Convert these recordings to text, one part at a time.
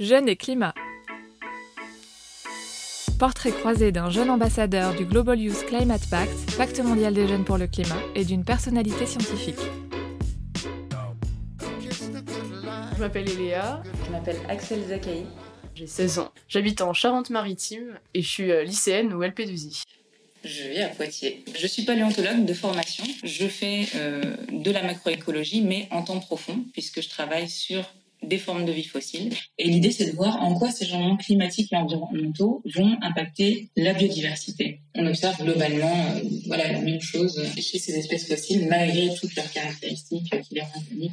Jeunes et climat. Portrait croisé d'un jeune ambassadeur du Global Youth Climate Pact, pacte mondial des jeunes pour le climat, et d'une personnalité scientifique. Je m'appelle Eléa. Je m'appelle Axel Zakaï. J'ai 16 ans. J'habite en Charente-Maritime et je suis euh, lycéenne ou LP2I. Je vis à Poitiers. Je suis paléontologue de formation. Je fais euh, de la macroécologie, mais en temps profond, puisque je travaille sur des formes de vie fossiles. Et l'idée, c'est de voir en quoi ces changements climatiques et environnementaux vont impacter la biodiversité. On observe globalement euh, voilà, la même chose chez ces espèces fossiles, malgré toutes leurs caractéristiques qui les rendent uniques,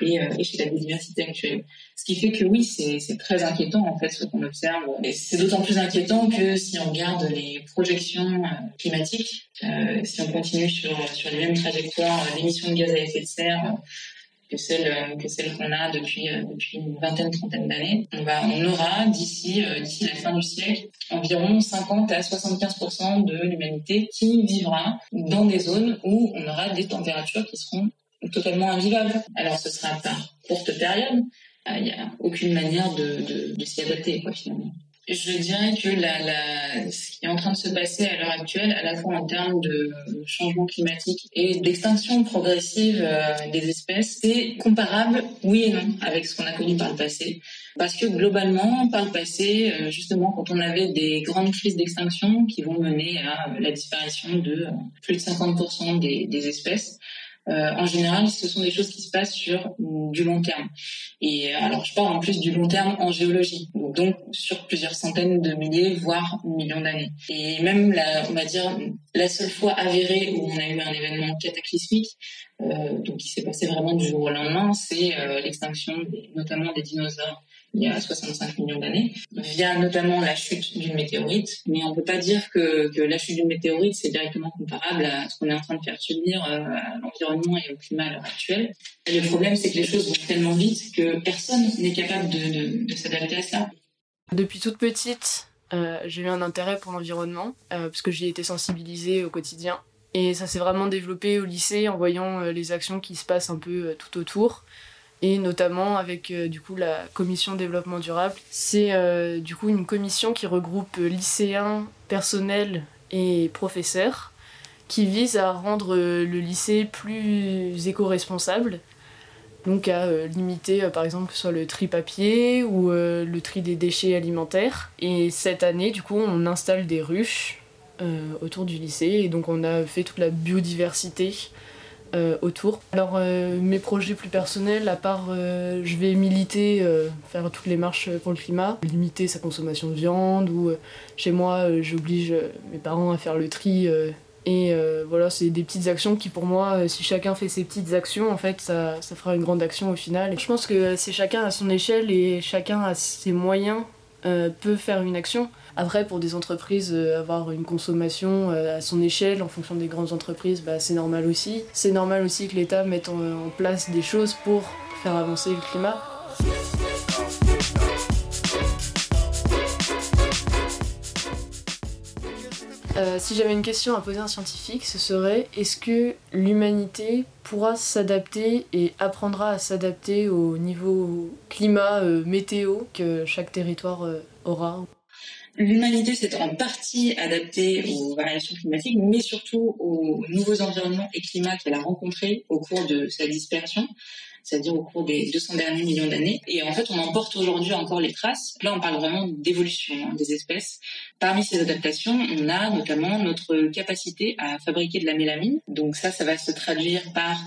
et, euh, et, chez la biodiversité actuelle. Ce qui fait que oui, c'est très inquiétant en fait ce qu'on observe. Et c'est d'autant plus inquiétant que si on regarde les projections euh, climatiques, euh, si on continue sur, sur les mêmes trajectoires d'émissions de gaz à effet de serre, que celle euh, que celle qu'on a depuis euh, depuis une vingtaine trentaine d'années. On aura d'ici euh, d'ici la fin du siècle environ 50 à 75% de l'humanité qui vivra dans des zones où on aura des températures qui seront totalement invivables. Alors ce sera par courte période. Il n'y a aucune manière de, de, de s'y adapter quoi finalement. Je dirais que la, la, ce qui est en train de se passer à l'heure actuelle, à la fois en termes de changement climatique et d'extinction progressive euh, des espèces, c'est comparable, oui et non, avec ce qu'on a connu par le passé. Parce que globalement, par le passé, euh, justement, quand on avait des grandes crises d'extinction qui vont mener à la disparition de euh, plus de 50% des, des espèces, euh, en général, ce sont des choses qui se passent sur du long terme. Et alors, je parle en plus du long terme en géologie, donc sur plusieurs centaines de milliers, voire millions d'années. Et même, la, on va dire, la seule fois avérée où on a eu un événement cataclysmique, euh, donc qui s'est passé vraiment du jour au lendemain, c'est euh, l'extinction notamment des dinosaures il y a 65 millions d'années, via notamment la chute d'une météorite. Mais on ne peut pas dire que, la chute d'une météorite, c'est directement comparable à ce qu'on est en train de faire subir euh, à l'environnement et au climat à l'heure actuelle. Le problème, c'est que les choses vont tellement vite que personne n'est capable de, s'adapter à ça. Depuis toute petite, euh, j'ai eu un intérêt pour l'environnement, euh, parce que j'y ai été sensibilisée au quotidien. Et ça s'est vraiment développé au lycée en voyant euh, les actions qui se passent un peu tout autour et notamment avec euh, du coup la commission développement durable. C'est euh, du coup une commission qui regroupe lycéens, personnels et professeurs qui vise à rendre euh, le lycée plus éco-responsable. Donc à limiter par exemple que ce soit le tri papier ou le tri des déchets alimentaires. Et cette année du coup on installe des ruches autour du lycée et donc on a fait toute la biodiversité euh, autour. Alors euh, mes projets plus personnels, à part euh, je vais militer, faire toutes les marches pour le climat, limiter sa consommation de viande ou chez moi j'oblige mes parents à faire le tri et voilà c'est des petites actions qui pour moi si chacun fait ses petites actions en fait ça, ça fera une grande action au final. Je pense que c'est chacun à son échelle et chacun à ses moyens peut faire une action. Après, pour des entreprises, euh, avoir une consommation euh, à son échelle en fonction des grandes entreprises, bah, c'est normal aussi. C'est normal aussi que l'État mette en, place des choses pour faire avancer le climat. Euh, si j'avais une question à poser à un scientifique, ce serait est-ce que l'humanité pourra s'adapter et apprendra à s'adapter au niveau climat, euh, météo que chaque territoire euh, aura? L'humanité s'est en partie adaptée aux variations climatiques, mais surtout aux nouveaux environnements et climats qu'elle a rencontrés au cours de sa dispersion, c'est-à-dire au cours des 200 derniers millions d'années. Et en fait, on en porte aujourd'hui encore les traces. Là, on parle vraiment d'évolution hein, des espèces. Parmi ces adaptations, on a notamment notre capacité à fabriquer de la mélamine. Donc ça, ça va se traduire par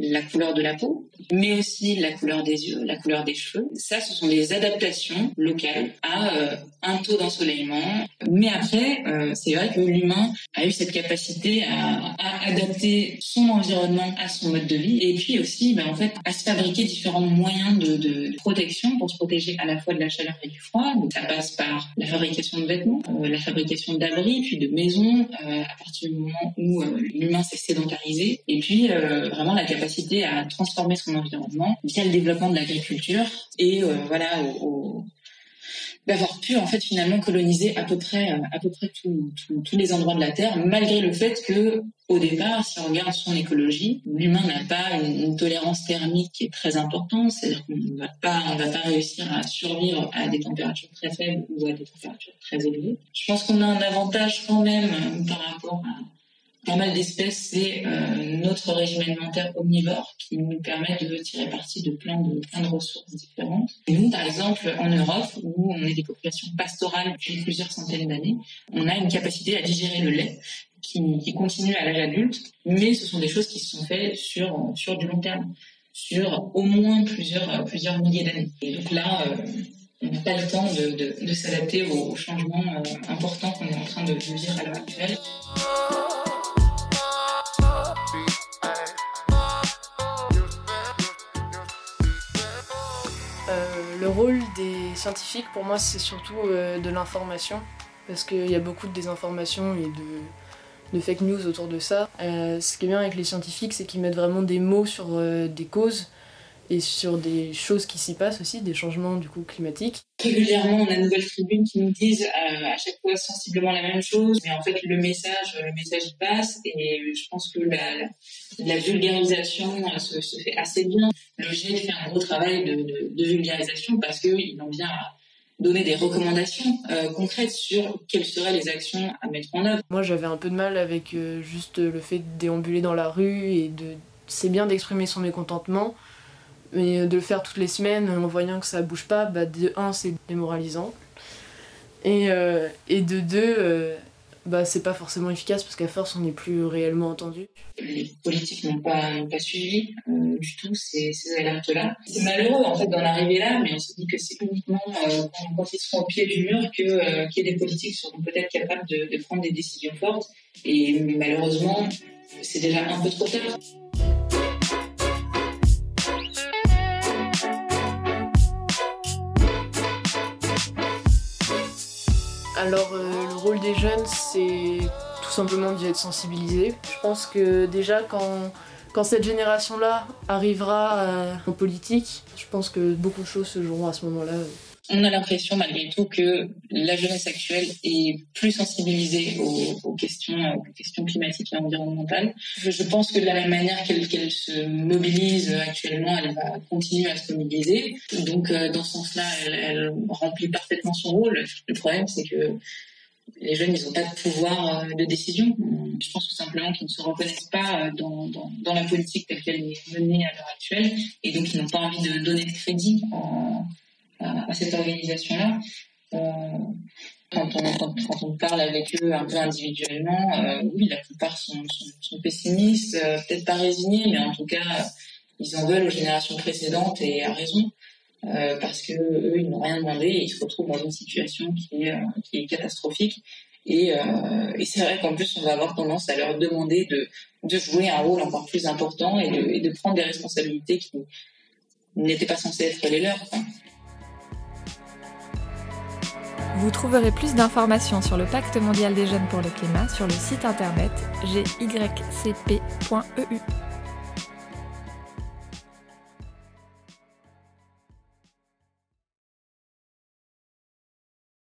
la couleur de la peau, mais aussi la couleur des yeux, la couleur des cheveux. Ça, ce sont des adaptations locales à euh, un taux d'ensoleillement. Mais après, euh, c'est vrai que l'humain a eu cette capacité à, adapter son environnement à son mode de vie et puis aussi, ben, en fait, à se fabriquer différents moyens de, protection pour se protéger à la fois de la chaleur et du froid. Ça passe par la fabrication de vêtements, euh, la fabrication d'abris, puis de maisons, à partir du moment où l'humain s'est sédentarisé, et puis vraiment la capacité à transformer son environnement via le développement de l'agriculture et euh, voilà d'avoir pu en fait finalement coloniser à peu près à peu près tous les endroits de la Terre, malgré le fait que au départ, si on regarde son écologie, l'humain n'a pas une, tolérance thermique qui est très importante, c'est-à-dire qu'on ne va pas on va pas réussir à survivre à des températures très faibles ou à des températures très élevées. Je pense qu'on a un avantage quand même par rapport à pas mal d'espèces, c'est euh, notre régime alimentaire omnivore qui nous permet de tirer parti de plein de, plein de ressources différentes. Nous, par exemple, en Europe, où on est des populations pastorales depuis plusieurs centaines d'années, on a une capacité à digérer le lait qui, continue à l'âge adulte, mais ce sont des choses qui se sont faites sur, sur du long terme, sur au moins plusieurs, plusieurs milliers d'années. Et donc là, euh, on n'a pas le temps de, de, de s'adapter aux, changements euh, importants qu'on est en train de vivre à l'heure actuelle. Des scientifiques, pour moi, c'est surtout euh, de l'information, parce qu'il y a beaucoup de désinformation et de, fake news autour de ça. Euh, ce qui est bien avec les scientifiques, c'est qu'ils mettent vraiment des mots sur euh, des causes et sur des choses qui s'y passent aussi, des changements du coup climatiques. Régulièrement, on a de nouvelles tribunes qui nous disent à chaque fois sensiblement la même chose, mais en fait le message, le message y passe et je pense que la, la vulgarisation se, se, fait assez bien. Le GIEC fait un gros travail de, de, de vulgarisation parce qu'il en vient à donner des recommandations euh, concrètes sur quelles seraient les actions à mettre en œuvre. Moi, j'avais un peu de mal avec euh, juste le fait de déambuler dans la rue et de c'est bien d'exprimer son mécontentement, mais de le faire toutes les semaines en voyant que ça bouge pas, bah, de un, c'est démoralisant. Et, euh, et de deux, bah, c'est pas forcément efficace parce qu'à force, on n'est plus réellement entendu. Les politiques n'ont pas, suivi euh, du tout ces, alertes-là. C'est malheureux en fait d'en arriver là, mais on se dit que c'est uniquement euh, quand, ils seront au pied du mur que euh, que des politiques seront peut-être capables de prendre des décisions fortes. Et malheureusement, c'est déjà un peu trop tard. Alors euh, le rôle des jeunes, c'est tout simplement d'y être sensibilisé. Je pense que déjà quand, quand cette génération-là arrivera euh, en politique, je pense que beaucoup de choses se joueront à ce moment-là on a l'impression malgré tout que la jeunesse actuelle est plus sensibilisée aux, questions, aux questions climatiques et environnementales. Je, pense que de la même manière qu'elle se mobilise actuellement, elle va continuer à se mobiliser. Donc euh, dans ce sens-là, elle, remplit parfaitement son rôle. Le problème, c'est que les jeunes, ils n'ont pas de pouvoir euh, de décision. Je pense tout simplement qu'ils ne se reconnaissent pas euh, dans, dans, la politique telle qu'elle est menée à l'heure actuelle, et donc ils n'ont pas envie de donner de crédit à, cette organisation-là. Euh, quand on, parle avec eux un peu individuellement, euh, oui, la plupart sont, pessimistes, euh, peut-être pas résignés, mais en tout cas, ils en veulent aux générations précédentes et à raison, parce que eux, ils n'ont rien demandé et ils se retrouvent dans une situation qui est, catastrophique. Et, c'est vrai qu'en plus, on va avoir tendance à leur demander de, jouer un rôle encore plus important et de prendre des responsabilités qui n'étaient pas censées être les leurs. Vous trouverez plus d'informations sur le Pacte mondial des jeunes pour le climat sur le site internet gycp.eu.